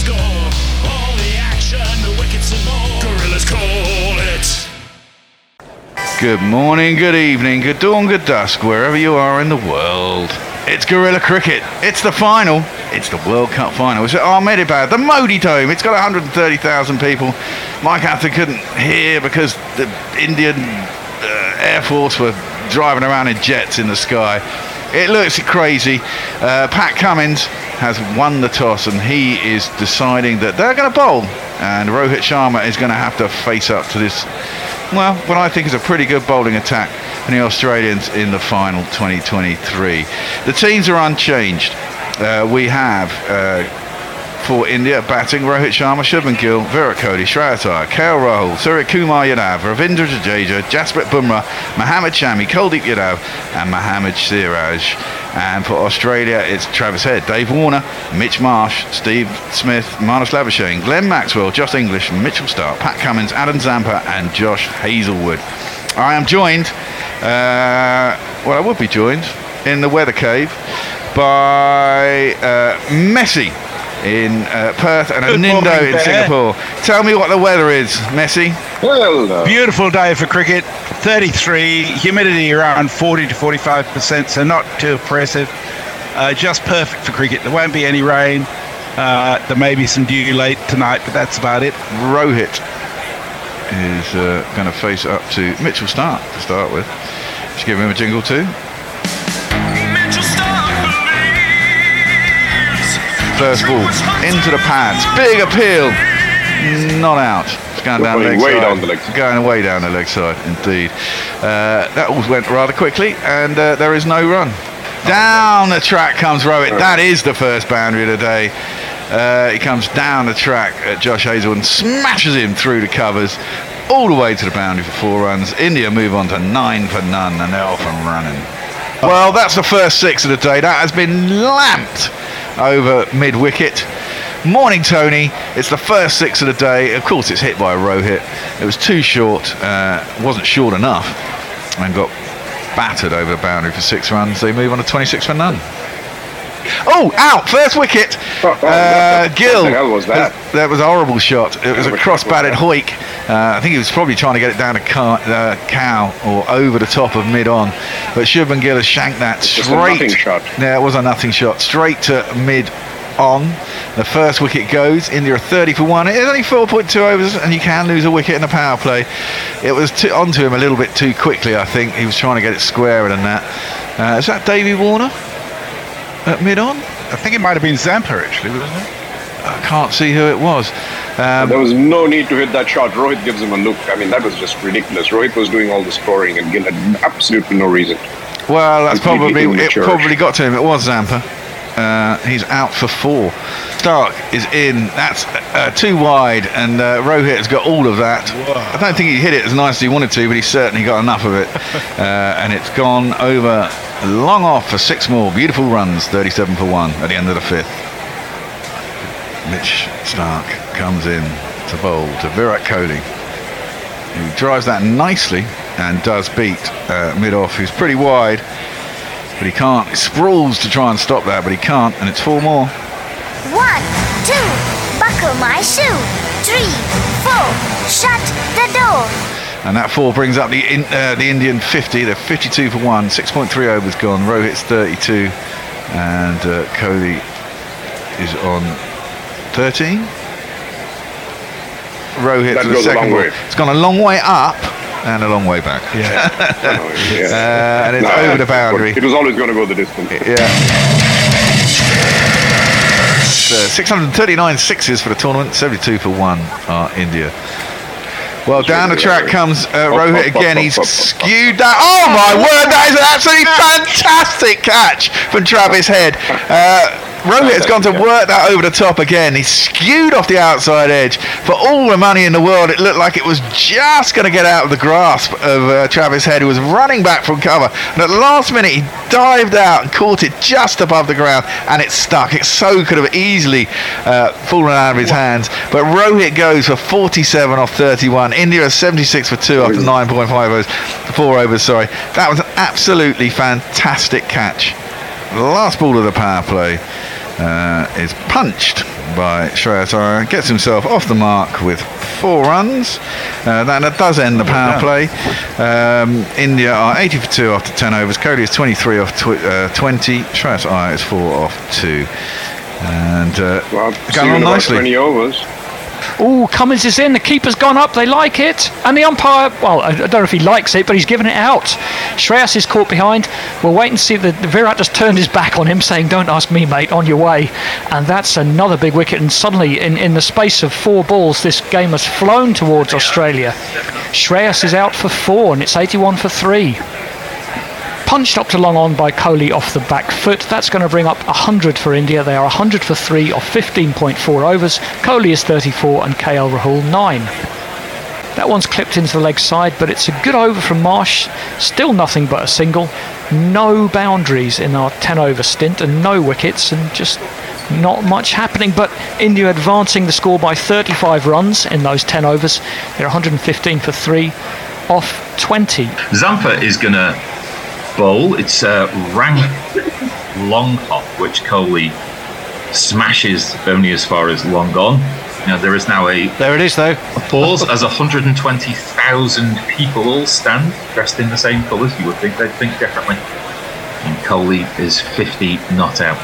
Score. All the action, the wickets and more. Gorillas call it. Good morning, good evening, good dawn, good dusk, wherever you are in the world. It's Guerilla Cricket. It's the final. It's the World Cup final. It's at Ahmedabad, the Modi Dome. It's got 130,000 people. Mike Atherton couldn't hear because the Indian uh, Air Force were driving around in jets in the sky. It looks crazy. Uh, Pat Cummins has won the toss and he is deciding that they're going to bowl. And Rohit Sharma is going to have to face up to this well, what I think is a pretty good bowling attack from the Australians in the final 2023. The teams are unchanged. Uh, we have uh, for India batting Rohit Sharma, Shubman Gill, Virat Kohli, Shreyas Iyer, KL Rahul, Surya Kumar Yadav, Ravindra Jadeja, Jasprit Bumrah, Mohammad Shami, Kuldeep Yadav, and Mohammad Siraj. And for Australia, it's Travis Head, Dave Warner, Mitch Marsh, Steve Smith, Marnus Labuschagne, Glenn Maxwell, Josh Inglis, Mitchell Starc, Pat Cummins, Adam Zampa, and Josh Hazlewood. I am joined, uh, well, I would be joined in the weather cave by uh, Messi in uh, Perth and Good Anindo morning, in Bear. Singapore. Tell me what the weather is, Messi. Well, uh, Beautiful day for cricket. 33, humidity around 40 to 45 percent, so not too oppressive. Uh, just perfect for cricket. There won't be any rain. Uh, there may be some dew late tonight, but that's about it. Rohit is uh, going to face up to Mitchell Starc to start with. Just give him a jingle too. First ball into the pads. Big appeal. Not out. It's going down the leg way side. down the leg side. Going way down the leg side, indeed. Uh, that all went rather quickly, and uh, there is no run. Down the track comes Rohit. That is the first boundary of the day. Uh, he comes down the track at Josh Hazel and smashes him through the covers all the way to the boundary for four runs. India move on to nine for none, and they're off and running. Well, that's the first six of the day. That has been lamped over mid wicket. Morning, Tony. It's the first six of the day. Of course, it's hit by a Rohit. It was too short, uh, wasn't short enough, and got battered over the boundary for six runs. They move on to 26 for none. Oh, out! First wicket. Uh, Gill. What the hell was that? That was a horrible shot. It was a cross-batted that? Hoik. Uh, I think he was probably trying to get it down to Cow, uh, cow or over the top of mid on. But Shubman Gill has shanked that Just a straight. nothing shot. Yeah, it was a nothing shot. Straight to mid on. The first wicket goes. India are 30 for one. It's only 4.2 overs, and you can lose a wicket in a power play. It was t- onto him a little bit too quickly, I think. He was trying to get it squarer than that. Uh, is that Davey Warner at mid on? I think it might have been Zampa actually, wasn't it? I can't see who it was. Um, there was no need to hit that shot. Rohit gives him a look. I mean, that was just ridiculous. Rohit was doing all the scoring, and Gill had absolutely no reason. Well, that's probably it. Probably got to him. It was Zampa. Uh, he's out for four. Starc is in. That's uh, too wide, and uh, Rohit has got all of that. I don't think he hit it as nice as he wanted to, but he certainly got enough of it. uh, and it's gone over long off for six more beautiful runs, 37 for one at the end of the fifth. Mitch Starc comes in to bowl to Virat Kohli, who drives that nicely and does beat uh, mid off, who's pretty wide, but he can't. He sprawls to try and stop that, but he can't, and it's four more. One, two, buckle my shoe. Three, four, shut the door. And that four brings up the in, uh, the Indian 50. They're 52 for one. 6.3 overs gone. Rohit's 32, and uh, Kohli is on 13. Rohit That to the second long ball. way. It's gone a long way up and a long way back. Yeah. Uh, and it's No, over the boundary. It was always going to go the distance. Yeah. Uh, 639 sixes for the tournament, 72 for one are India. Well, down the track comes uh, Rohit again. He's skewed that. Oh my word, that is an absolutely fantastic catch from Travis Head. Uh, Rohit has gone to work that over the top again. He's skewed off the outside edge. For all the money in the world, it looked like it was just going to get out of the grasp of uh, Travis Head, who was running back from cover. And at the last minute, he dived out and caught it just above the ground, and it stuck. It so could have easily uh, fallen out of his hands. But Rohit goes for 47 off 31. India is 76 for two after 9.5 overs, four overs. Sorry, that was an absolutely fantastic catch. The last ball of the power play uh, is punched by Shreyas Iyer, gets himself off the mark with four runs. Uh, that, that does end the power play. Um, India are 80 for two after 10 overs. Kohli is 23 off tw- uh, 20. Shreyas Iyer is four off two. And uh, Well, going on nicely. 20 overs. Oh, Cummins is in. The keeper's gone up. They like it. And the umpire, well, I don't know if he likes it, but he's given it out. Shreyas is caught behind. We'll wait and see. The, the Virat just turned his back on him, saying, Don't ask me, mate, on your way. And that's another big wicket. And suddenly, in, in the space of four balls, this game has flown towards Australia. Shreyas is out for four, and it's 81 for three. Punched up to long on by Kohli off the back foot. That's going to bring up 100 for India. They are 100 for three off 15.4 overs. Kohli is 34 and KL Rahul 9. That one's clipped into the leg side, but it's a good over from Marsh. Still nothing but a single. No boundaries in our 10 over stint and no wickets and just not much happening. But India advancing the score by 35 runs in those 10 overs. They're 115 for three off 20. Zampa is going to bowl. It's a rank long hop, which Kohli smashes only as far as long gone. Now, there is now a There it is, though. a pause as 120,000 people all stand dressed in the same colours. You would think they'd think differently. And Kohli is 50 not out.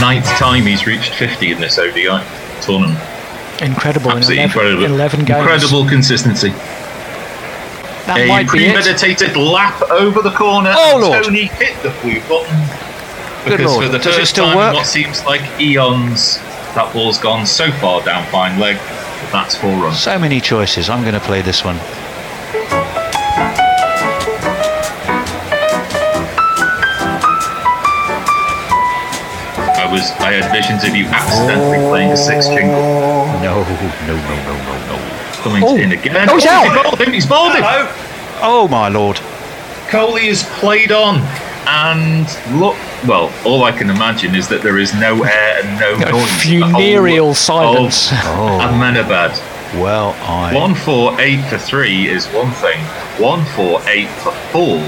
Ninth time he's reached 50 in this ODI tournament. Incredible in Absolutely 11, incredible. 11 games. Incredible consistency. That a might be it. premeditated lap over the corner. Oh, and Lord. Tony hit the blue button. Good Because Lord. for the Does first time work? in what seems like eons, that ball's gone so far down fine leg. That's four runs. So many choices. I'm going to play this one. I was I had visions of you accidentally playing a six jingle. No, no, no, no, no, no. Coming Oh. in again. Oh, he's out. He's bowled him. He's bowled him. Oh my lord. Kohli is played on, and look. Well, all I can imagine is that there is no air and no A noise. funereal silence. Oh. Ahmedabad. Oh. Well, I. One four eight for three is one thing. One four eight for four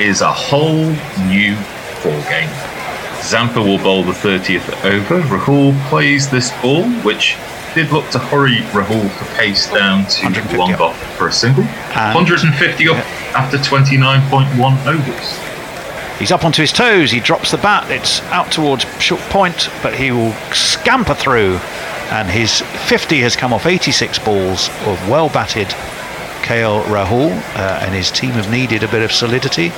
is a whole new ball game. Zampa will bowl the 30th over. Rahul plays this ball, which did look to hurry Rahul for pace down to 150 long up. off for a single. 150 up after 29.1 overs. He's up onto his toes. He drops the bat. It's out towards short point, but he will scamper through. And his 50 has come off 86 balls of well batted KL Rahul, uh, and his team have needed a bit of solidity,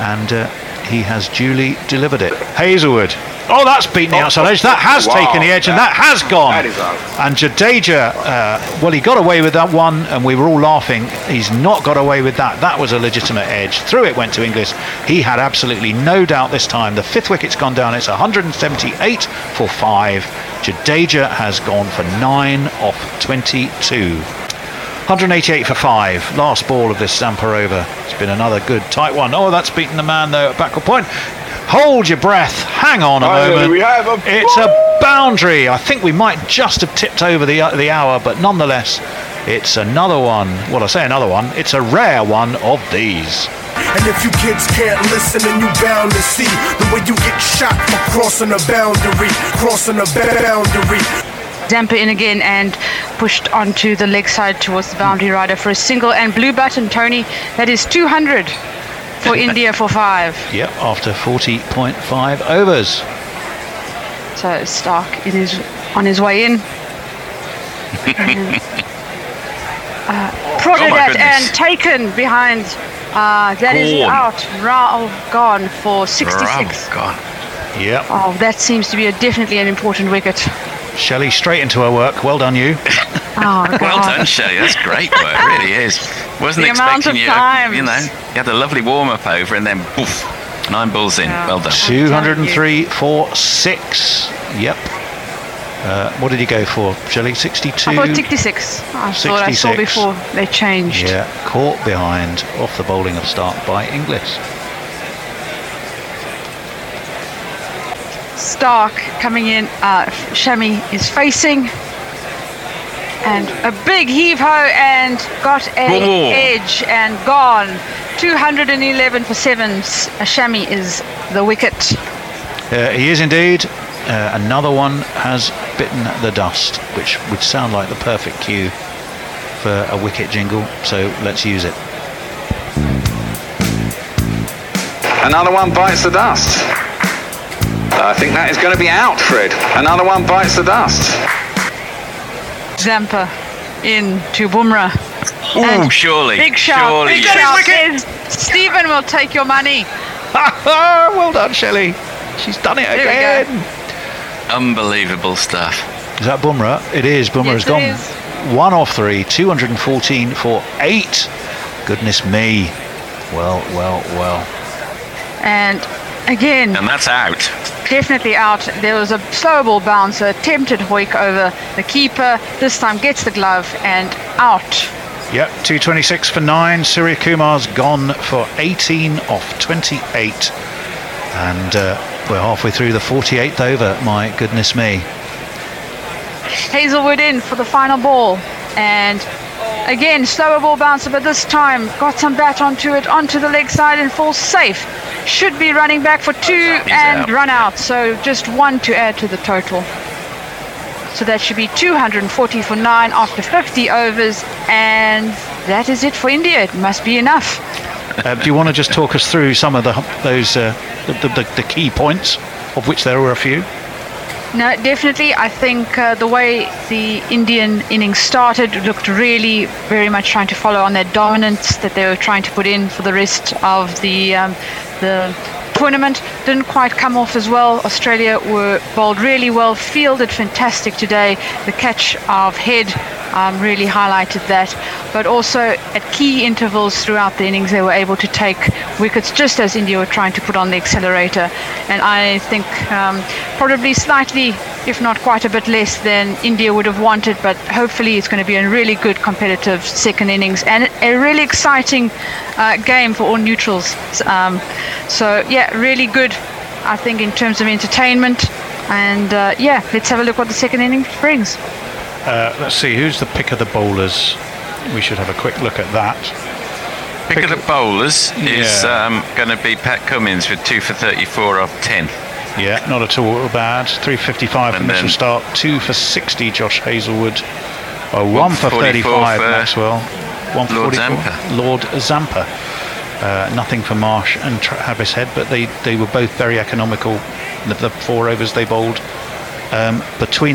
and uh, he has duly delivered it. Hazlewood Oh, that's beaten the outside edge. That has Wow, taken the edge, and that has gone. that. And Jadeja, uh, well, he got away with that one, and we were all laughing. He's not got away with that. That was a legitimate edge. Through it went to Inglis. He had absolutely no doubt this time. The fifth wicket's gone down. It's 178 for five. Jadeja has gone for nine off 22. 188 for five. Last ball of this Zampa over. It's been another good tight one. Oh, that's beaten the man though at backward point. Hold your breath. Hang on a Finally, moment. we have a it's a boundary. I think we might just have tipped over the uh, the hour, but nonetheless, it's another one. Well, I say another one. It's a rare one of these. And if you kids can't listen, then you bound to see the way you get shot for crossing a boundary, crossing a boundary. Zampa in again and pushed onto the leg side towards the boundary rider for a single and blue button, Tony. That is 200 for India for five. Yep, after 40.5 overs. So Starc in his, on his way in. Uh, prodded Oh at and taken behind. Uh, that is Gone. out. Ra- gone for 66. God. Yep. Oh, that seems to be a, definitely an important wicket. Shelley straight into her work. Well done, you. Oh, God. Well done, Shelley. That's great work. It really is. Wasn't The amount expecting of you. times. You know, you had a lovely warm up over, and then poof, nine balls in. Well done. 203 for six. Yep. Uh, what did you go for, Shelley? 62? I thought 66. I thought I saw before they changed. Yeah, caught behind off the bowling of Starc by Inglis. Starc coming in. Uh, Shami is facing. And a big heave ho and got a Whoa. edge and gone. 211 for seven. S- uh, Shami is the wicket. Uh, he is indeed. Uh, another one has bitten the dust, which would sound like the perfect cue for a wicket jingle. So let's use it. Another one bites the dust. I think that is going to be out, Fred. Another one bites the dust. Zampa in to Bumrah. Oh, surely. Big shout. Surely. Big yes. shout says Stephen will take your money. well done, Shelley. She's done it There again. Unbelievable stuff. Is that Bumrah? It is. Bumrah Yes, has gone is. one off three, 214 for eight. Goodness me. Well, well, well. And again, And that's out. Definitely out. There was a slow ball bouncer, attempted hoik over the keeper. This time gets the glove and out. Yep, 226 for nine. Surya Kumar's gone for 18 off 28. And uh, we're halfway through the 48th over. My goodness me. Hazlewood in for the final ball. And again, slower ball bouncer, but this time got some bat onto it, onto the leg side and falls safe. Should be running back for two He's and out. run out. So just one to add to the total. So that should be 240 for nine after 50 overs. And that is it for India. It must be enough. Uh, do you want to just talk us through some of the those uh, the, the, the key points, of which there were a few? No, definitely. I think uh, the way the Indian innings started looked really very much trying to follow on that dominance that they were trying to put in for the rest of the um, the tournament. Didn't quite come off as well. Australia were bowled really well, fielded fantastic today. The catch of head um, really highlighted that. But also at key intervals throughout the innings, they were able to take wickets just as India were trying to put on the accelerator. And I think um, probably slightly, if not quite a bit less than India would have wanted, but hopefully it's going to be a really good competitive second innings and a really exciting uh, game for all neutrals. Um, so yeah, really good, I think, in terms of entertainment. And uh, yeah, let's have a look what the second innings brings. Uh, let's see who's the pick of the bowlers. We should have a quick look at that. Pick of the bowlers is um, going to be Pat Cummins with two for 34 off 10. Yeah, not at all bad. 355 for And then- Starc, two for 60 Josh Hazlewood, oh, One one for 35 for Maxwell, one for Lord 44 Zampa. Lord Zampa. Uh, nothing for Marsh and Travis Head, but they, they were both very economical. The, the four overs they bowled um, between.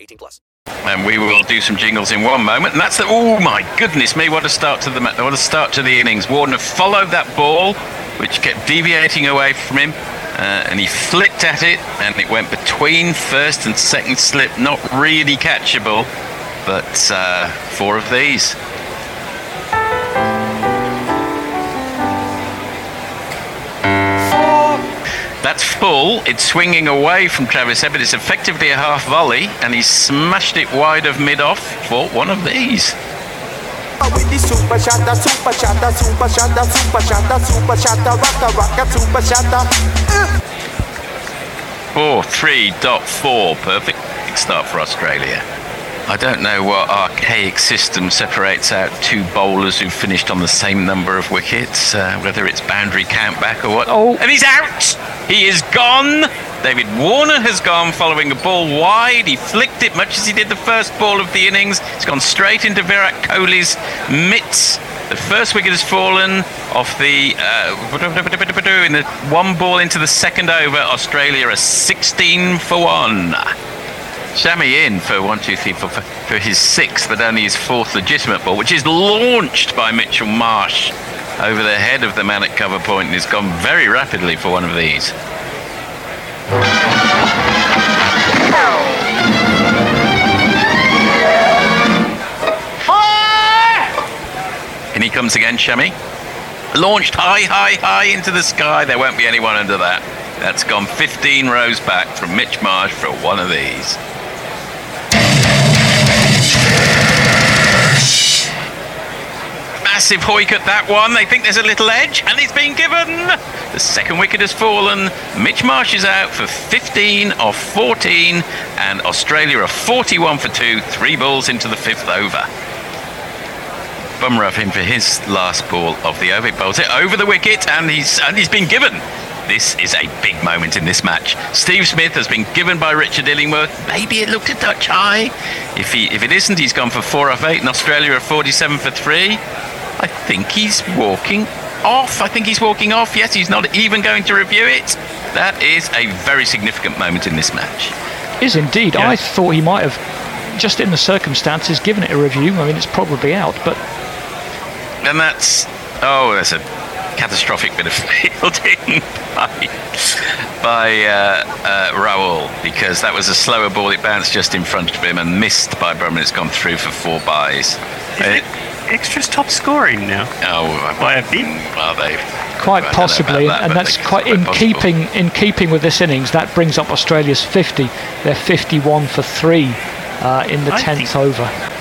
18 plus. And we will do some jingles in one moment. And that's the. Oh my goodness me! What a start to the what a start to the innings. Warner followed that ball, which kept deviating away from him, uh, and he flicked at it, and it went between first and second slip. Not really catchable, but uh, four of these. That's full. It's swinging away from Travis but it's effectively a half volley, and he smashed it wide of mid off for one of these. With the super shatter, super shatter, super shatter, super shatter, super shatter, rocka, rocka, super shatter. Four, three dot four. Perfect start for Australia. I don't know what archaic system separates out two bowlers who finished on the same number of wickets, uh, whether it's boundary count back or what. Oh, and he's out! He is gone! David Warner has gone following a ball wide. He flicked it much as he did the first ball of the innings. It's gone straight into Virat Kohli's mitts. The first wicket has fallen off the uh, in the one ball into the second over. Australia are 16 for one. Shami in for one, two, three, four, for his sixth, but only his fourth legitimate ball, which is launched by Mitchell Marsh over the head of the man at cover point and has gone very rapidly for one of these. And he comes again, Shami. Launched high, high, high into the sky. There won't be anyone under that. That's gone 15 rows back from Mitch Marsh for one of these. Massive hoik at that one. They think there's a little edge, and it's been given. The second wicket has fallen. Mitch Marsh is out for 15 of 14, and Australia are 41 for two, three balls into the fifth over. Bummer of him for his last ball of the over. He bowls it over the wicket, and he's and he's been given. This is a big moment in this match. Steve Smith has been given by Richard Illingworth. Maybe it looked a touch high. If he if it isn't, he's gone for four off eight, and Australia are 47 for three. I think he's walking off. I think he's walking off. Yes, he's not even going to review it. That is a very significant moment in this match. Is indeed. I thought he might have, just in the circumstances, given it a review. I mean, it's probably out, but And that's oh, that's a catastrophic bit of fielding by by uh, uh, Rahul because that was a slower ball. It bounced just in front of him and missed by Brumman. It's gone through for four buys. Uh, Extra's top scoring now. Oh, By a bit. Well, they quite I don't know possibly, that, and that's quite in possible. keeping in keeping with this innings. That brings up Australia's 50. They're 51 for three uh, in the I 10th over.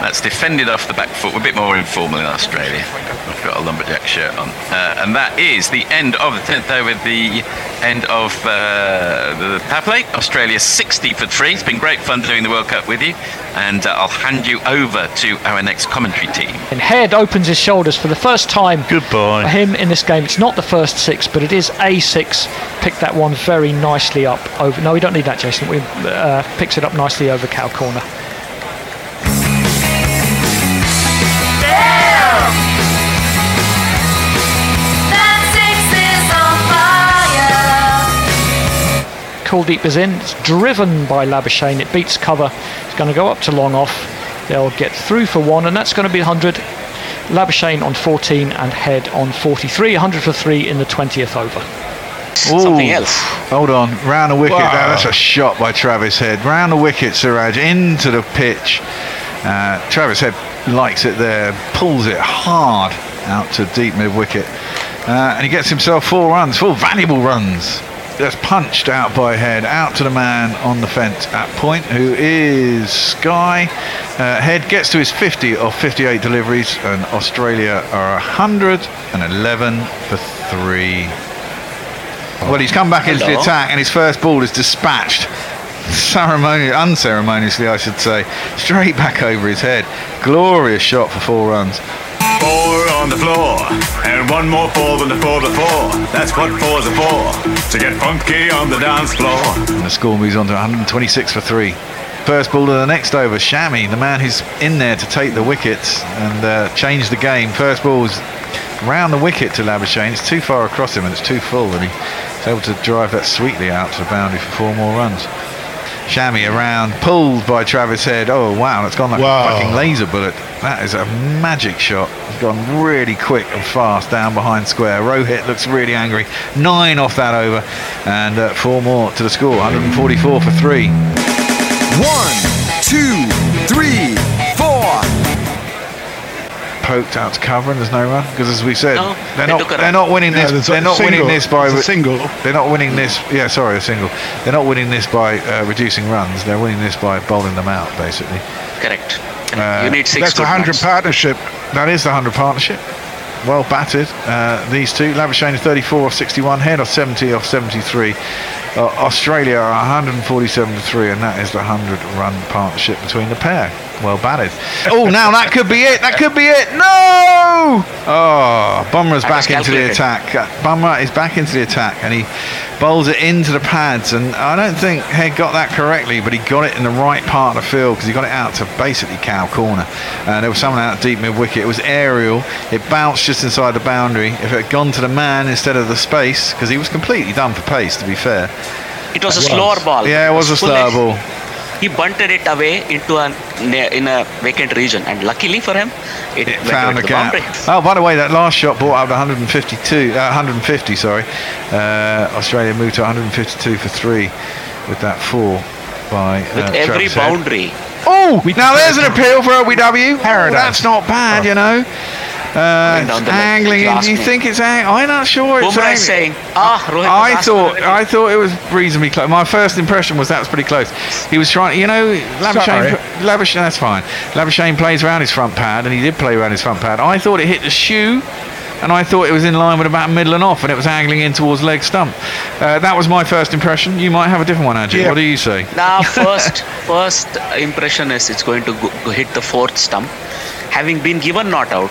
That's defended off the back foot. We're a bit more informal in Australia. I've got a lumberjack shirt on. Uh, and that is the end of the 10th over, the end of uh, the power play. Australia 60 for three. It's been great fun doing the World Cup with you. And uh, I'll hand you over to our next commentary team. And Head opens his shoulders for the first time. Goodbye. For him in this game, it's not the first six, but it is a six. Picked that one very nicely up over. No, we don't need that, Jason. We uh, picks it up nicely over cow corner. Kuldeep is in. It's driven by Labuschagne. It beats cover. It's going to go up to long off. They'll get through for one, and that's going to be 100. Labuschagne on 14 and Head on 43. 100 for three in the 20th over. Something else. Hold on. Round the wicket. Wow. Now, that's a shot by Travis Head. Round the wicket, Siraj, into the pitch. Uh, Travis Head likes it there, pulls it hard out to deep mid wicket. Uh, and he gets himself four runs, four valuable runs. That's punched out by Head, out to the man on the fence at point, who is Sky. Uh, Head gets to his 50 of 58 deliveries, and Australia are 111 for three. Well, he's come back into the attack, and his first ball is dispatched ceremonially, unceremoniously, I should say, straight back over his head. Glorious shot for four runs. Four on the floor, and one more four than the four before. That's what fours are for, to get funky on the dance floor. And the score moves on to 126 for three. First ball of the next over, Shami, the man who's in there to take the wickets and uh, change the game. First ball's round the wicket to Labuschagne. It's too far across him and it's too full, and he's able to drive that sweetly out to the boundary for four more runs. Shami around, pulled by Travis Head. Oh wow, it's gone like Wow. a fucking laser bullet. That is a magic shot. It's gone really quick and fast down behind square. Rohit looks really angry. Nine off that over, and uh, four more to the score. 144 for three. One, two, three, four. Poked out to cover, and there's no run because, as we said, No, they're not they're not winning this. there's a they're not single. winning this by It's a single. They're not winning this. Yeah, sorry, a single. They're not winning this by uh, reducing runs. They're winning this by bowling them out, basically. Correct. Uh, You need six That's good a hundred runs. partnership. That is the hundred partnership. Well batted. Uh, these two. Labuschagne 34 off 61. Head off 70 off 73. Uh, Australia are 147 to three, and that is the 100 run partnership between the pair. Well batted. Oh, now that could be it. That could be it. No! Oh, was back into the attack. Uh, Bumrah is back into the attack, and he bowls it into the pads. And I don't think Head got that correctly, but he got it in the right part of the field because he got it out to basically cow corner. And there was someone out deep mid wicket. It was aerial. It bounced just inside the boundary. If it had gone to the man instead of the space, because he was completely done for pace, to be fair. It was a slower ball. Yeah, it was a slower ball. He bunted it away into a in a vacant region, and luckily for him, it, went found a to the gap. boundary. Oh, by the way, that last shot brought out to 152, uh, 150. Sorry, uh, Australia moved to 152 for three with that four by uh, With every Travis Head. boundary. Oh, now there's an appeal for OBW. Oh, that's not bad, you know. Uh, Went down angling. last You minute. think it's ang- I'm not sure. It's Bumrah angling. is saying, ah, Rohit I thought already." I thought it was reasonably close. My first impression was that was pretty close. He was trying, you know, Labuschagne. Sorry. Labuschagne, that's fine. Labuschagne plays around his front pad, and he did play around his front pad. I thought it hit the shoe. And I thought it was in line with about middle and off, and it was angling in towards leg stump. Uh, that was my first impression. You might have a different one, Angie. Yeah. What do you say? Now, first, first impression is it's going to go, go hit the fourth stump. Having been given not out,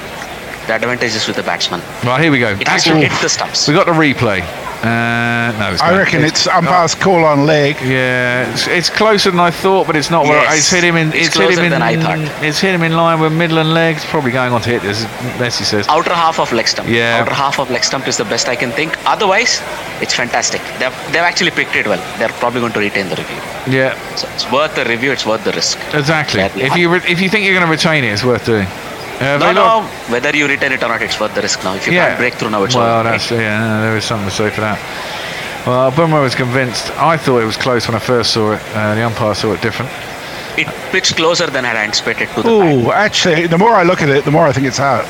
the advantage is with the batsman. Right, here we go. It has to hit the stumps. We got the replay. Uh, no, it's I not. reckon it's umpire's call on leg. Yeah, it's, it's closer than I thought, but it's not. Where, Yes, it's hit him in. it's It's, hit him in. than I thought. It's hit him in line with middle and legs. Probably going on to hit this. Messi says. Outer half of leg stump. Yeah. Outer half of leg stump is the best I can think. Otherwise, it's fantastic. They've, they've actually picked it well. They're probably going to retain the review. Yeah, So it's worth the review. It's worth the risk. exactly. Gladly. If you re- if you think you're going to retain it, it's worth doing. Uh, No, no. Whether you retain it or not, it's worth the risk now. If you Yeah. can't break through now, it's well, over. that's yeah. no, there is something to say for that. Well, Bumrah was convinced. I thought it was close when I first saw it. Uh, the umpire saw it different. It pitched closer than I anticipated to the Oh, actually, the more I look at it, the more I think it's out.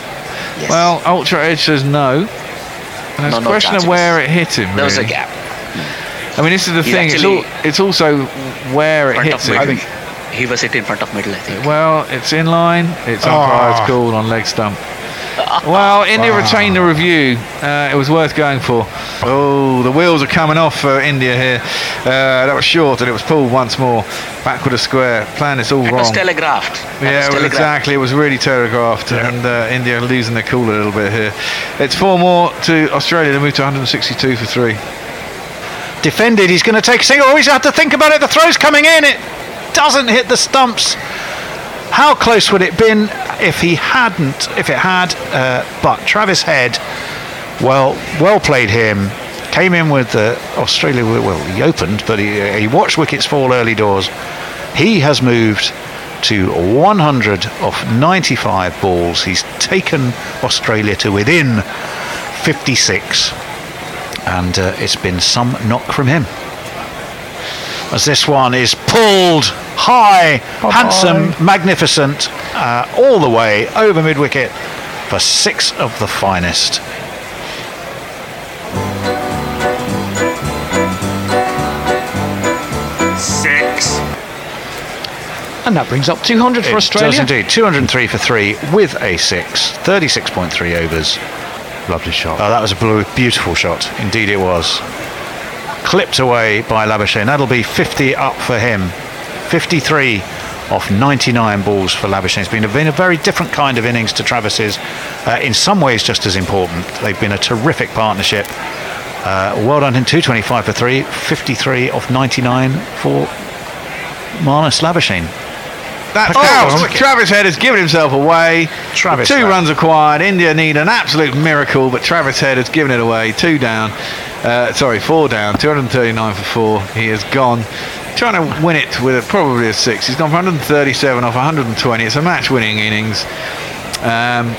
Well, Ultra Edge says no. And it's No, a no question chance. of where it hit him. There was a gap. I mean, this is the He's thing. It's, all, it's also where it hits him. I think he was hit in front of middle, I think. Well, it's in line. It's Oh. umpire's call on leg stump. Well, India retained the review. Uh, it was worth going for. Oh, the wheels are coming off for India here. Uh, that was short and it was pulled once more. Back with a square. Plan this all That wrong. was telegraphed. That Yeah, was well, telegraphed. exactly. It was really telegraphed, and uh, India losing their cool a little bit here. It's four more to Australia. They move to 162 for three. Defended. He's going to take a single. Oh, he's had to think about it. The throw's coming in. It doesn't hit the stumps. How close would it been if he hadn't? If it had, uh, but Travis Head, well, well played him. Came in with uh, Australia. Well, he opened, but he, he watched wickets fall early doors. He has moved to 100 of 95 balls. He's taken Australia to within 56 and uh, it's been some knock from him. As this one is pulled high, handsome, magnificent, uh, all the way over mid wicket for six of the finest. Six. And that brings up 200 for It Australia. does indeed. 203 for three with a six. 36.3 overs. Lovely shot. Oh, that was a blue, beautiful shot. Indeed, it was. Clipped away by Labuschagne. That'll be 50 up for him. 53 off 99 balls for Labuschagne. It's been a, been a very different kind of innings to Travis's. Uh, in some ways, just as important. They've been a terrific partnership. Uh, well done in 225 for three. 53 off 99 for Marnus Labuschagne. That's Oh, out. Travis Head has given himself away. Travis Two runs acquired. India need an absolute miracle, but Travis Head has given it away. Two down. Uh, sorry, four down. 239 for four. He has gone. Trying to win it with a, probably a six. He's gone for 137 off 120. It's a match-winning innings. Um,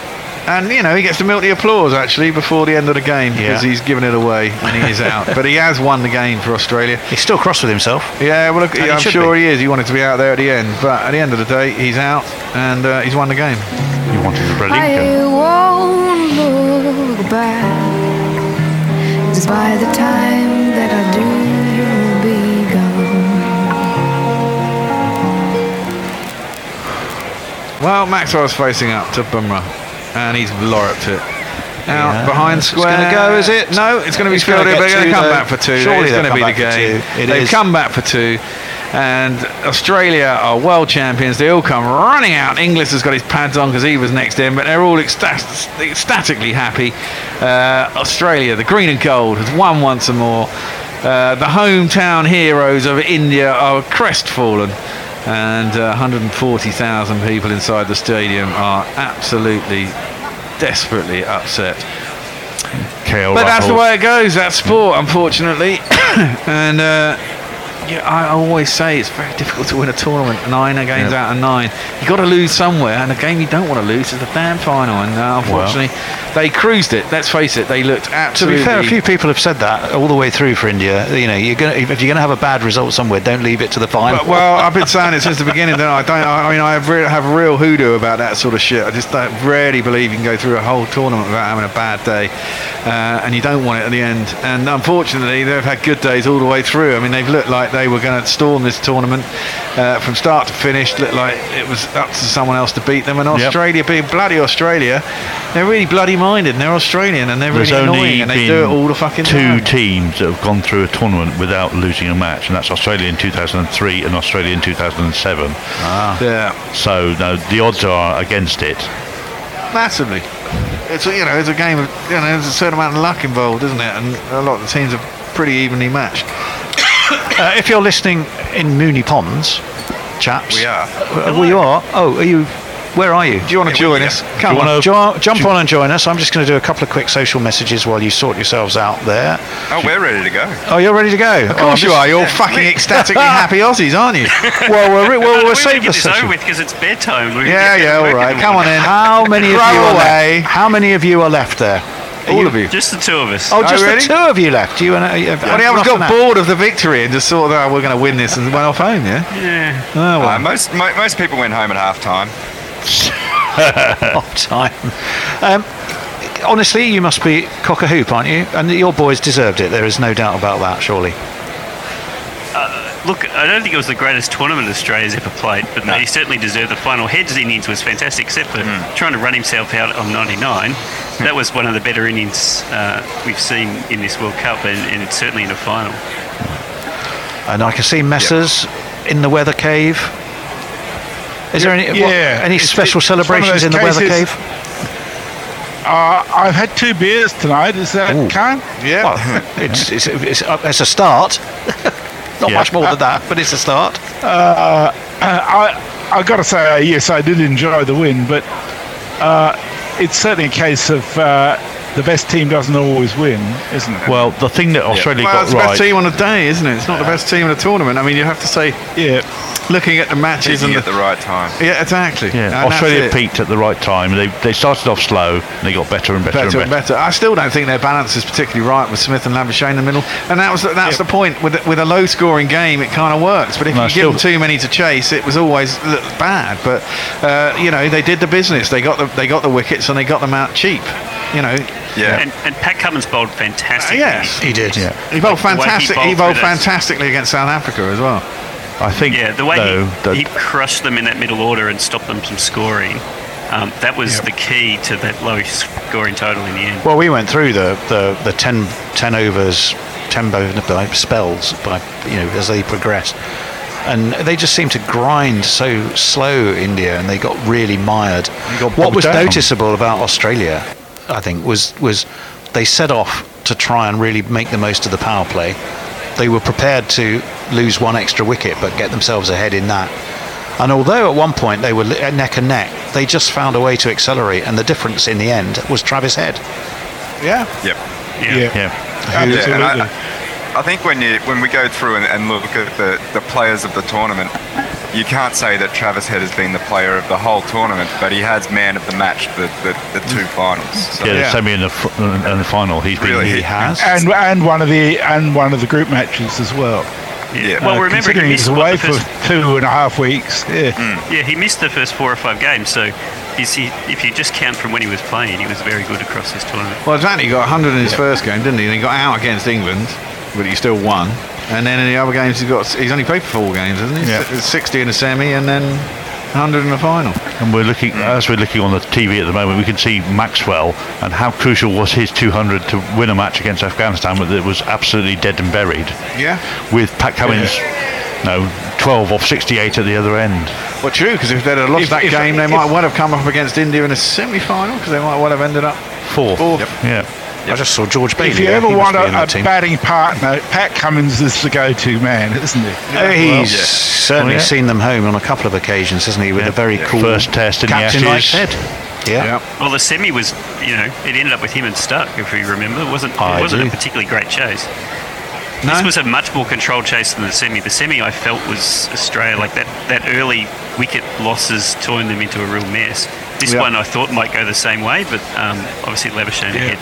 and you know he gets to milk the applause actually before the end of the game because Yeah. he's given it away and he is out. but he has won the game for Australia. He's still cross with himself. Yeah, well, look, And he I'm sure be. he is. He wanted to be out there at the end, but at the end of the day, he's out and uh, he's won the game. You wanted the I won't look back. 'Cause by the time that I do, you'll be gone. Well, Maxwell's facing up to Bumrah, and he's lorripped it. Out Yeah, behind it's square. gonna go, is it? No, it's going to be It's gonna fielded, but they're going to come though. back for two. Surely it's going to be the game. two. It They've is. come back for two, and Australia are world champions. They all come running out. Inglis has got his pads on because he was next in, but they're all ecstatically happy. Uh, Australia, the green and gold, has won once more. Uh, the hometown heroes of India are crestfallen. And uh, 140,000 people inside the stadium are absolutely, desperately upset. KL But that's the way it goes. That's sport, unfortunately. and uh, yeah, I always say it's very difficult to win a tournament. Nine games Yeah. out of nine. You got to lose somewhere, and the game you don't want to lose is the damn final. And uh, unfortunately, they cruised it. Let's face it, they looked absolutely. To be fair, a few people have said that all the way through for India. You know, you're gonna, if you're going to have a bad result somewhere, don't leave it to the final. But, well, I've been saying it since the beginning. Don't I? I don't. I mean, I have, re- have a real hoodoo about that sort of shit. I just don't rarely believe you can go through a whole tournament without having a bad day, uh, and you don't want it at the end. And unfortunately, they've had good days all the way through. I mean, they've looked like they were going to storm this tournament uh, from start to finish. Looked like it was up to someone else to beat them. And Yep. Australia, being bloody Australia, they're really bloody minded. And they're Australian, and they're There's really annoying, and they do it all the fucking two time. teams that have gone through a tournament without losing a match, and that's Australia in 2003 and Australia in 2007. Ah. Yeah. So no, the odds are against it. Massively. It's a, you know it's a game of you know there's a certain amount of luck involved, isn't it? And a lot of the teams are pretty evenly matched. Uh, if you're listening in Moonee Ponds, chaps, We are. Uh, well, you are. Oh, are you? Where are you? Do you want to join us? Come on. wanna jo- jump on and join us. I'm just going to do a couple of quick social messages while you sort yourselves out there. Oh, we're ready to go. Oh, you're ready to go. Of course you are. You're fucking ecstatically happy Aussies, aren't you? well, we're, re- well, we we'll want to save get the this over session. with because it's bedtime. We Yeah, yeah, all work in right. the Come on in. How many of you Throw are away. left? How many of you are left there? All of you. Just the two of us. Oh, just really? the two of you left. You and uh, you- Well, the others got and bored of the victory and just thought, oh, we're going to win this and went off home, yeah? Yeah. Oh, well. Uh, most mo- most people went home at half time. Off time. Um, honestly, you must be cock a hoop, aren't you? And your boys deserved it. There is no doubt about that, surely. Look, I don't think it was the greatest tournament Australia's ever played, but he certainly deserved the final. Head's innings was fantastic, except for Hmm. trying to run himself out on 99. That was one of the better innings uh, we've seen in this World Cup, and, and certainly in a final. And I can see Messers in the weather cave. Is there any what- Yeah, any it's- special it's celebrations in the weather cave? Uh, I've had two beers tonight. Is that can? Yeah. Well, it's, it's, it's, uh, it's a start. Not Yeah. much more than that, but it's a start. Uh, I I got to say, uh, yes, I did enjoy the win, but uh, it's certainly a case of uh, the best team doesn't always win, isn't it? Well, the thing that Australia well, got it's the right. best team on a day, isn't it? It's not the best team in the tournament. I mean, you have to say, yeah. Looking at the matches Peaking and at the right time. yeah, exactly. Yeah, And that's Australia it. peaked at the right time. They they started off slow and they got better and better, better and and better. better. I still don't think their balance is particularly right with Smith and Labuschagne in the middle, and that was the, that's the point. With with a low scoring game, it kind of works. But if No, you give them too many to chase, it was always uh, bad. But uh, you know, they did the business. They got the they got the wickets and they got them out cheap. You know. And, and Pat Cummins bowled fantastic. Yes, he did. Yeah, he bowled The way he fantastic. bowled He bowled through those- fantastically against South Africa as well. I think. Yeah, the way though, he, that- he crushed them in that middle order and stopped them from scoring, um, that was the key to that low scoring total in the end. Well, we went through the, the, the 10, 10 overs, 10 bo- by spells by you know as they progressed, and they just seemed to grind so slow India, and they got really mired. got What was down. noticeable about Australia, I think, was was they set off to try and really make the most of the power play. They were prepared to lose one extra wicket, but get themselves ahead in that. And although at one point they were uh, neck and neck, they just found a way to accelerate, and the difference in the end was Travis Head. Yeah. Yep. Yeah. yeah. Yeah, and Absolutely. I, I think when you when we go through and, and look at the, the players of the tournament, you can't say that Travis Head has been the player of the whole tournament, but he has man of the match the, the, the two finals. So, yeah, the semi and the, fr- and the final. He's been. Really, he he- has. and and one of the and one of the group matches as well. Yeah. Well, Uh, remember he considering missed away for two and a half weeks. Yeah. Yeah, he missed the first four or five games, so he's, he, if you just count from when he was playing, he was very good across this tournament. Well, exactly. He got 100 in his first game, didn't he? And he got out against England, but he still won. And then in the other games, he's got he's only played for four games, hasn't he? Yeah. 60 in the semi and then 100 in the final. And we're looking, as we're looking on the TV at the moment, we can see Maxwell and how crucial was his 200 to win a match against Afghanistan, but it was absolutely dead and buried. Yeah. With Pat Cummins, no, 12 off 68 at the other end. Well, true, because if they'd have lost If- that if- game, they if- might well have come up against India in a semi-final, because they might well have ended up Fourth. fourth. Yeah. I just saw George Bailey. If you there. ever He want a, a batting partner, Pat Cummins is the go-to man, isn't he? Uh, he's Well, certainly Oh, yeah. seen them home on a couple of occasions, hasn't he? With a very cool First test in the captain like Ashes. head. Yeah. Well, the semi was, you know, it ended up with him and Starc, if we remember. It wasn't, I it wasn't do. a particularly great chase. No? This was a much more controlled chase than the semi. The semi, I felt, was Australia. Like that, that early wicket losses turned them into a real mess. This Yeah. one I thought might go the same way, but um, obviously Labuschagne Yeah. had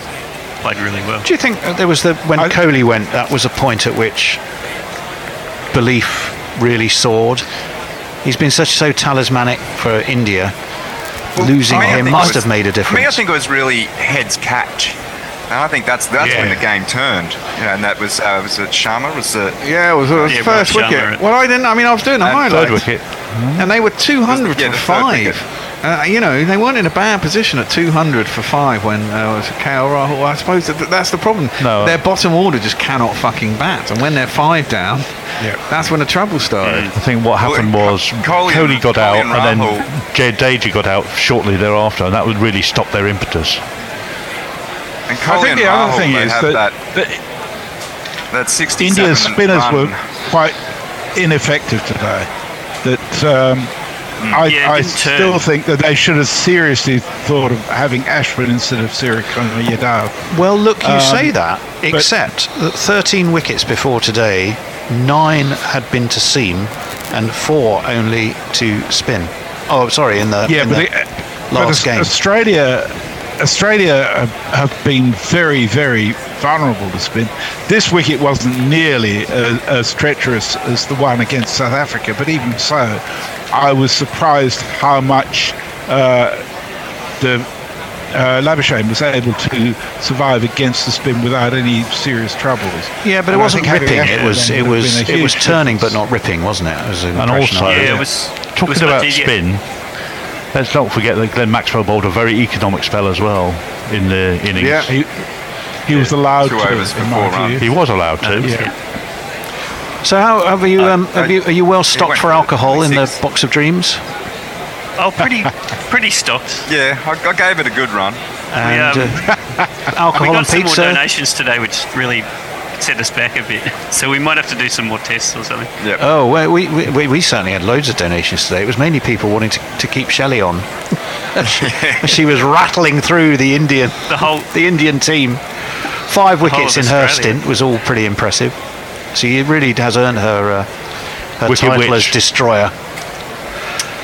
played really well. Do you think there was the when I- Kohli went? That was a point at which belief really soared. He's been such so talismanic for India. Losing I mean, him must was- have made a For me, I think it was really Head's catch. And I think that's that's when the game turned. You know, and that was uh, was it Sharma? Was it? Yeah, it was, it was Yeah, first wicket. Well, I didn't. I mean, I was doing a And highlights. Third wicket. and they were 200 Yeah, for third five. Wicket. Uh, you know, they weren't in a bad position at 200 for five when uh, was it KL Rahul. I suppose that, that's the problem. No. Their bottom order just cannot fucking bat, and when they're five down, that's when the trouble started. I think what happened was Kohli Kohli got Kohli out and and, Rahul. then Jadeja got out shortly thereafter, and that would really stop their impetus. And I think and the other thing is that, that, that that 67 India's spinners run. were quite ineffective today. That um, I, Yeah, I didn't turn. still think that they should have seriously thought of having Ashwin instead of Suryakumar Yadav. Well, look, you Um, say that, except that 13 wickets before today, nine had been to seam, and four only to spin. Oh, sorry, in the Yeah, in but, the it, but last Aus- game. Australia, Australia have, have been very, very vulnerable to spin. This wicket wasn't nearly as, as treacherous as the one against South Africa, but even so, I was surprised how much uh, the uh, Labuschagne was able to survive against the spin without any serious troubles. Yeah, but it And I wasn't ripping. It was it was it was huge turning but not ripping, wasn't it? it was an And impression also, I had. talking about spin, let's not forget that Glenn Maxwell bowled a very economic spell as well in the innings. Yeah, he, he was allowed Two to. overs for in my view. He was allowed to. Yeah. So how have you? Um, have you are you well stocked for for alcohol in the box of dreams? Oh, pretty, pretty stocked. Yeah, I, I gave it a good run. And, we, um, alcohol we got and some pizza? more donations today, which really set us back a bit. So we might have to do some more tests or something. Oh, well, we, we, we, we certainly had loads of donations today. It was mainly people wanting to, to keep Shelley on. she, she was rattling through the Indian the whole the Indian team. Five wickets of in her Australia. stint was all pretty impressive. She really has earned her uh, her Wicked title witch. as destroyer.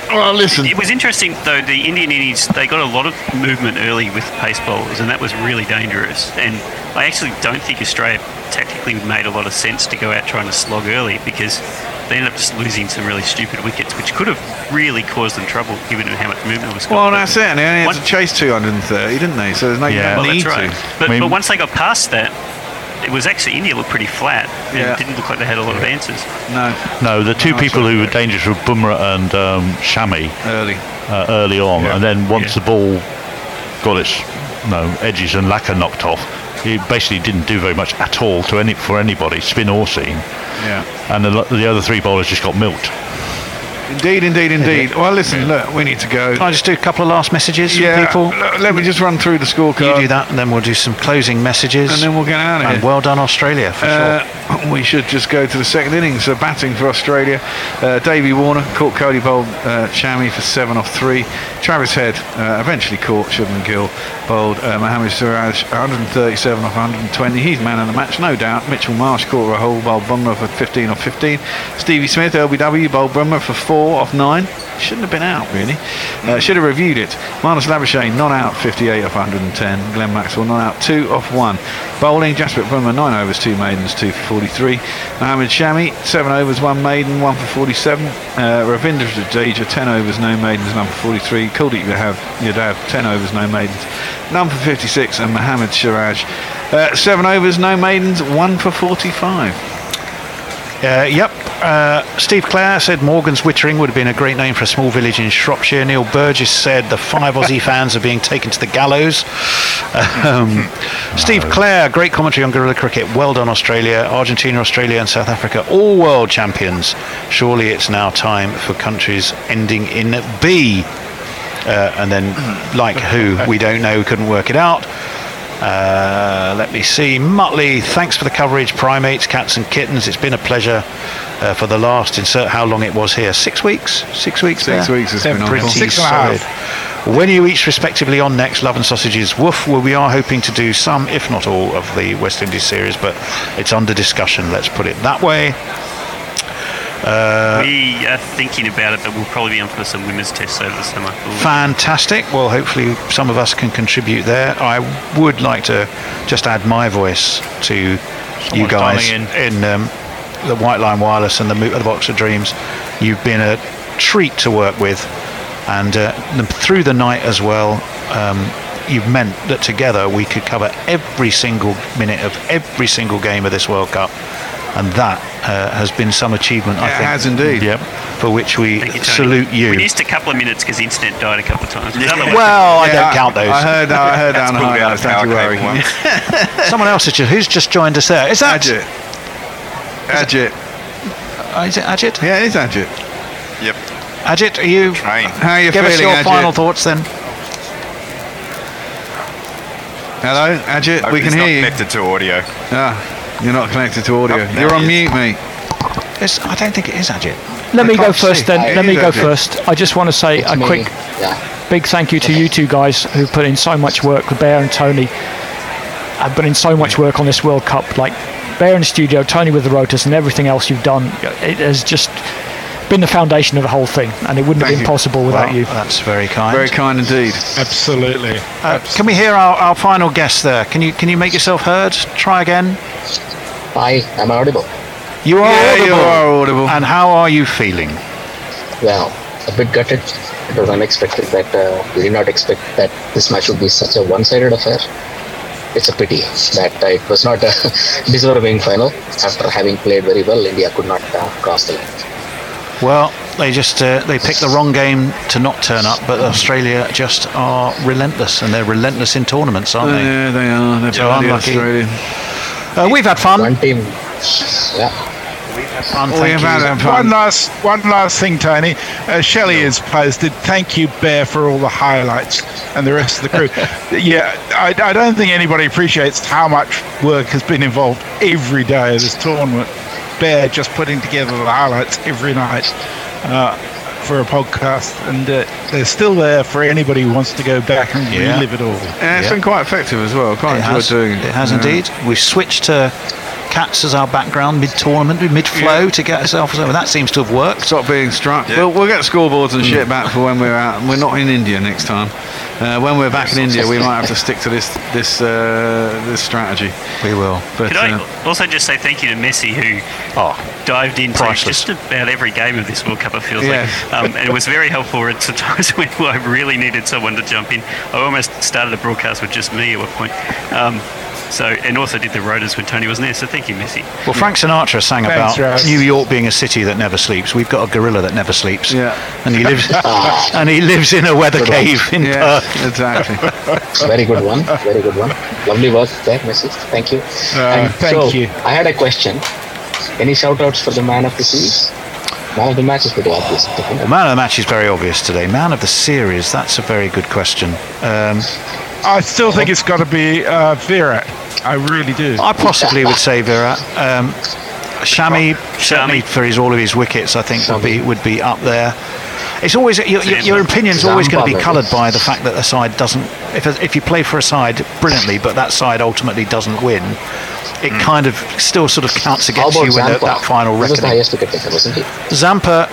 Well, listen. It was interesting though. The Indian innings they got a lot of movement early with pace bowlers, and that was really dangerous. And I actually don't think Australia tactically made a lot of sense to go out trying to slog early because they ended up just losing some really stupid wickets, which could have really caused them trouble given how much movement was. Well, got. that's it. And they only had to chase 230, didn't they? So there's no well, need that's right. to. But, but once they got past that, it was actually India looked pretty flat. Yeah. It didn't look like they had a lot of answers. No. No, the two No, people who were dangerous were Bumrah and um, Shami early, uh, early on, Yeah. and then once Yeah. the ball got its no edges and lacquer knocked off, it basically didn't do very much at all to any for anybody, spin or seam, Yeah. and the, the other three bowlers just got milked. Indeed, indeed, indeed. Well, listen, look, we need to go. Can I just do a couple of last messages Yeah, from people? let me just run through the scorecard. You do that, and then we'll do some closing messages. And then we'll get out of And here. well done, Australia, for sure. Uh, we should just go to the second innings. So batting for Australia, uh, Davey Warner caught Kohli bowled uh, Shami for seven off three. Travis Head uh, eventually caught Shubman Gill bowled uh, Mohamed Siraj 137 off 120. He's man of the match, no doubt. Mitchell Marsh caught Rahul bowled Bumrah for 15 off 15. Stevie Smith LBW bowled Bumrah for four off nine. Shouldn't have been out really. Uh, should have reviewed it. Marnus Labuschagne not out 58 off 110. Glenn Maxwell not out two off one. Bowling Jasprit Bumrah nine overs two maidens two for 43. Mohamed Shami seven overs one maiden one for 47. Uh, Ravindra Jadeja 10 overs no maidens none for 43. Kuldeep Yadav Yadav 10 overs no maidens none for 56. And Mohamed Siraj uh, seven overs no maidens one for 45. Uh, yep. Uh, Steve Clare said Morgan's Wittering would have been a great name for a small village in Shropshire. Neil Burgess said the five Aussie fans are being taken to the gallows. Um, Steve Clare, great commentary on Guerilla Cricket. Well done, Australia. Argentina, Australia, and South Africa, all world champions. Surely it's now time for countries ending in B. Uh, and then, like who, we don't know, We couldn't work it out. Uh, let me see. Mutley, thanks for the coverage. Primates, cats, and kittens. It's been a pleasure uh, for the last. Insert how long it was here. Six weeks. Six weeks. Six there? weeks it's been Pretty for. Six solid. When are you each respectively on next? Love and sausages. Woof. Well, we are hoping to do some, if not all, of the West Indies series, but it's under discussion. Let's put it that way. Uh, we are thinking about it, but we'll probably be on for some women's tests over the summer. We'll- Fantastic. Well, hopefully some of us can contribute there. I would like to just add my voice to you guys dialing in, um, the White Line Wireless and the, Mo- the Box of Dreams. You've been a treat to work with, and uh, the- through the night as well. Um, You've meant that together we could cover every single minute of every single game of this World Cup, and that uh, has been some achievement. I think. It has indeed. Yep. For which we you, salute you. We missed a couple of minutes because the internet died a couple of times. But Well, I Yeah, don't count those. I heard, I heard That's down the high out of don't you power worry. cable Someone else has just, who's just joined us there. Is that Ajit. Ajit. Uh, is it Ajit? Yeah, it is Ajit. Yep. Ajit, are you? Train. How are you Give us your Ajit? final thoughts then. Hello, Ajit. We he's can not hear you. connected to audio. Ah, you're not connected to audio. Oh, you're on he mute, mate. It's, I don't think it is Ajit. Let I me go first see. then. It Let me go Ajit. first. I just want to say a me. quick Yeah. big thank you to you two guys who put in so much work with Bear and Tony. I've put in so much work on this World Cup. Like Bear in the studio, Tony with the rotors, and everything else you've done. It has just been the foundation of the whole thing, and it wouldn't Thank have been you. possible without Well, you. That's very kind. Very kind indeed. Absolutely. Uh, can we hear our, our final guest there? Can you can you make yourself heard? Try again. Hi, am audible? You are Yeah, audible. you are audible. And how are you feeling? Well, a bit gutted It was unexpected that uh, we did not expect that this match would be such a one-sided affair. It's a pity that uh, it was not a deserving final. After having played very well, India could not uh, cross the line. Well, they just uh, they picked the wrong game to not turn up, but Australia just are relentless, and they're relentless in tournaments, aren't they? Yeah, they are. They're So unlucky. Australian. Uh, we've had fun. One team, yeah. Fun, we have you. had one last one last thing, Tony. Uh, Shelley has posted, "Thank you, Bear, for all the highlights and the rest of the crew." yeah, I, I don't think anybody appreciates how much work has been involved every day of this tournament. Bear just putting together the highlights every night uh, for a podcast, and uh, they're still there for anybody who wants to go back and Yeah. relive it all. Yeah, it's been quite effective as well. Quite It enjoyed has, doing it. it has Yeah. indeed. We've switched to cats as our background mid-tournament, mid-flow to get ourselves over. That seems to have worked. Stop being struck. We'll, we'll get scoreboards and shit back for when we're out. and We're not in India next time. Uh, when we're back in India, we might have to stick to this this uh, this strategy. We will. But Could I uh, also just say thank you to Messi, who oh, dived into priceless. just about every game of this World Cup, it feels Yes. like. Um, and it was very helpful at some times when I really needed someone to jump in. I almost started a broadcast with just me at one point. Um, so, and also did the rotors when Tony wasn't there. So thank you, Messi. Well, Frank Sinatra sang Thanks, about Raz. New York being a city that never sleeps. We've got a gorilla that never sleeps. Yeah. And he lives and he lives in a weather Good one. cave in yeah, Perth. exactly. Very good one. Very good one. Lovely work there, Messi. Thank you. Uh, thank so, you. I had a question. Any shout outs for the man of the series? Man of the match is pretty obvious. I. Well, man of the match is very obvious today. Man of the series, that's a very good question. Um, I still think it's got to be uh, Virat. I really do. I possibly would say Virat. Um, Shami, certainly for his all of his wickets, I think would be would be up there. It's always your, your, your opinion's always going to be coloured by the fact that a side doesn't. If if you play for a side brilliantly, but that side ultimately doesn't win, it kind of still sort of counts. Against about you in that, final He reckoning. highest wicket taker, wasn't he? Zampa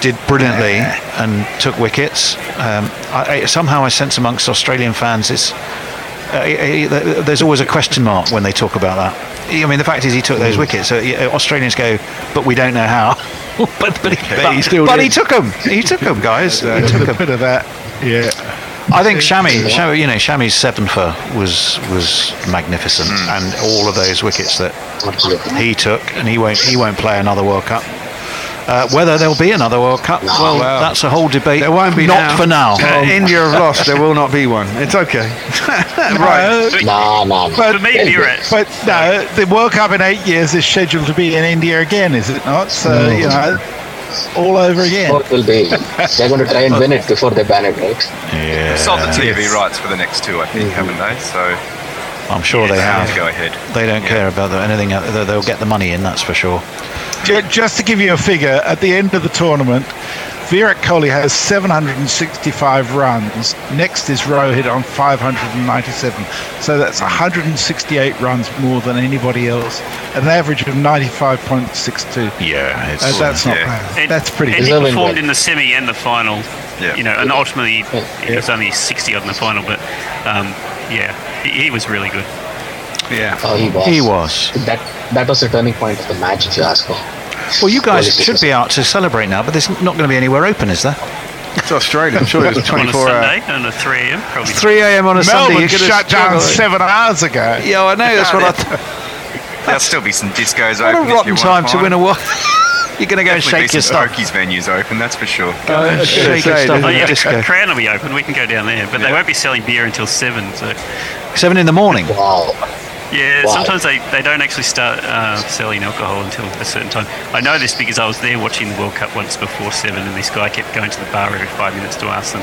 did brilliantly and took wickets. Um, I, I, somehow I sense amongst Australian fans it's. Uh, there's always a question mark when they talk about that. I mean, the fact is he took Hmm. those wickets. So Australians go, but we don't know how. but but, he, But he still but he took them. He took them, guys. He took a bit of that. Yeah. I think Shami, Shami, you know, Shami's seven for was was magnificent, and all of those wickets that he took, and he won't he won't play another World Cup. Uh, whether there'll be another World Cup, well, Well, that's a whole debate. There won't be not now. for now. Uh, India have lost. There will not be one. It's okay. right. Nah, nah. But, For me, Virat. but no, the World Cup in eight years is scheduled to be in India again, is it not? So, you know, all over again. What will be? They're going to try and win it before they ban it, right? Yeah, Sold the TV rights for the next two, I think, haven't they? So I'm sure they have. go ahead. They don't care about the- anything. uh, They'll get the money in, that's for sure. Ju- Just to give you a figure, at the end of the tournament, Virat Kohli has 765 runs. Next is Rohit on 597. So that's 168 runs more than anybody else. An average of 95.62. Yeah, Uh, that's not yeah. bad. And, That's pretty and good. he performed in the semi and the final. Yeah. You know, and ultimately it was only 60 odd in the final, but um, yeah, he, he was really good. Yeah. Oh, he was. He was. That that was the turning point of the match, if you ask me. Well, you guys Quality should be out to celebrate now, but there's not going to be anywhere open, is there? It's Australia. I'm sure it was On a 24 hours. Sunday and a 3 a.m. probably. 3 a.m. on a Sunday. Melbourne you're shut down struggle. seven hours ago. Yeah, I know. That's what I. Th- There'll still be some discos what open. a rotten if you time to win a world. You're going to go and Definitely shake be your some stuff. Pokies venues open, that's for sure. Go and shake your stuff Oh, yeah, the disco. Crown will be open. We can go down there, but they won't be selling beer until seven. So Seven in the morning. Wow. Yeah, Wow. sometimes they, they don't actually start uh, selling alcohol until a certain time. I know this because I was there watching the World Cup once before seven, and this guy kept going to the bar every five minutes to ask them,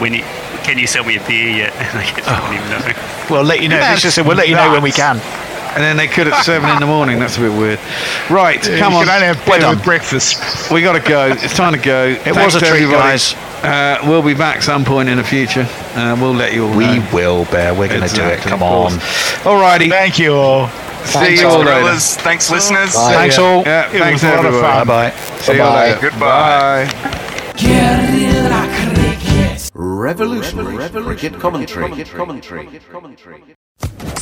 "When you, can you sell me a beer yet?" And they kept telling him no. We'll let you know. This is- we'll let you know when we can. And then they could at 7 in the morning. That's a bit weird. Right, come you on. can only have We're beer done. with breakfast. We got to go. It's time to go. It was a treat, guys. Uh, we'll be back some point in the future. Uh, we'll let you all We know. will, Bear. We're going to do it. Come on. course. Alrighty. Thank you all. See Thanks, you all later. Gorillas, thanks, listeners. Bye. Thanks all. Yeah, It thanks was of everyone. Bye bye. See you Bye-bye. later. Goodbye. Revolutionary, cricket commentary. Sports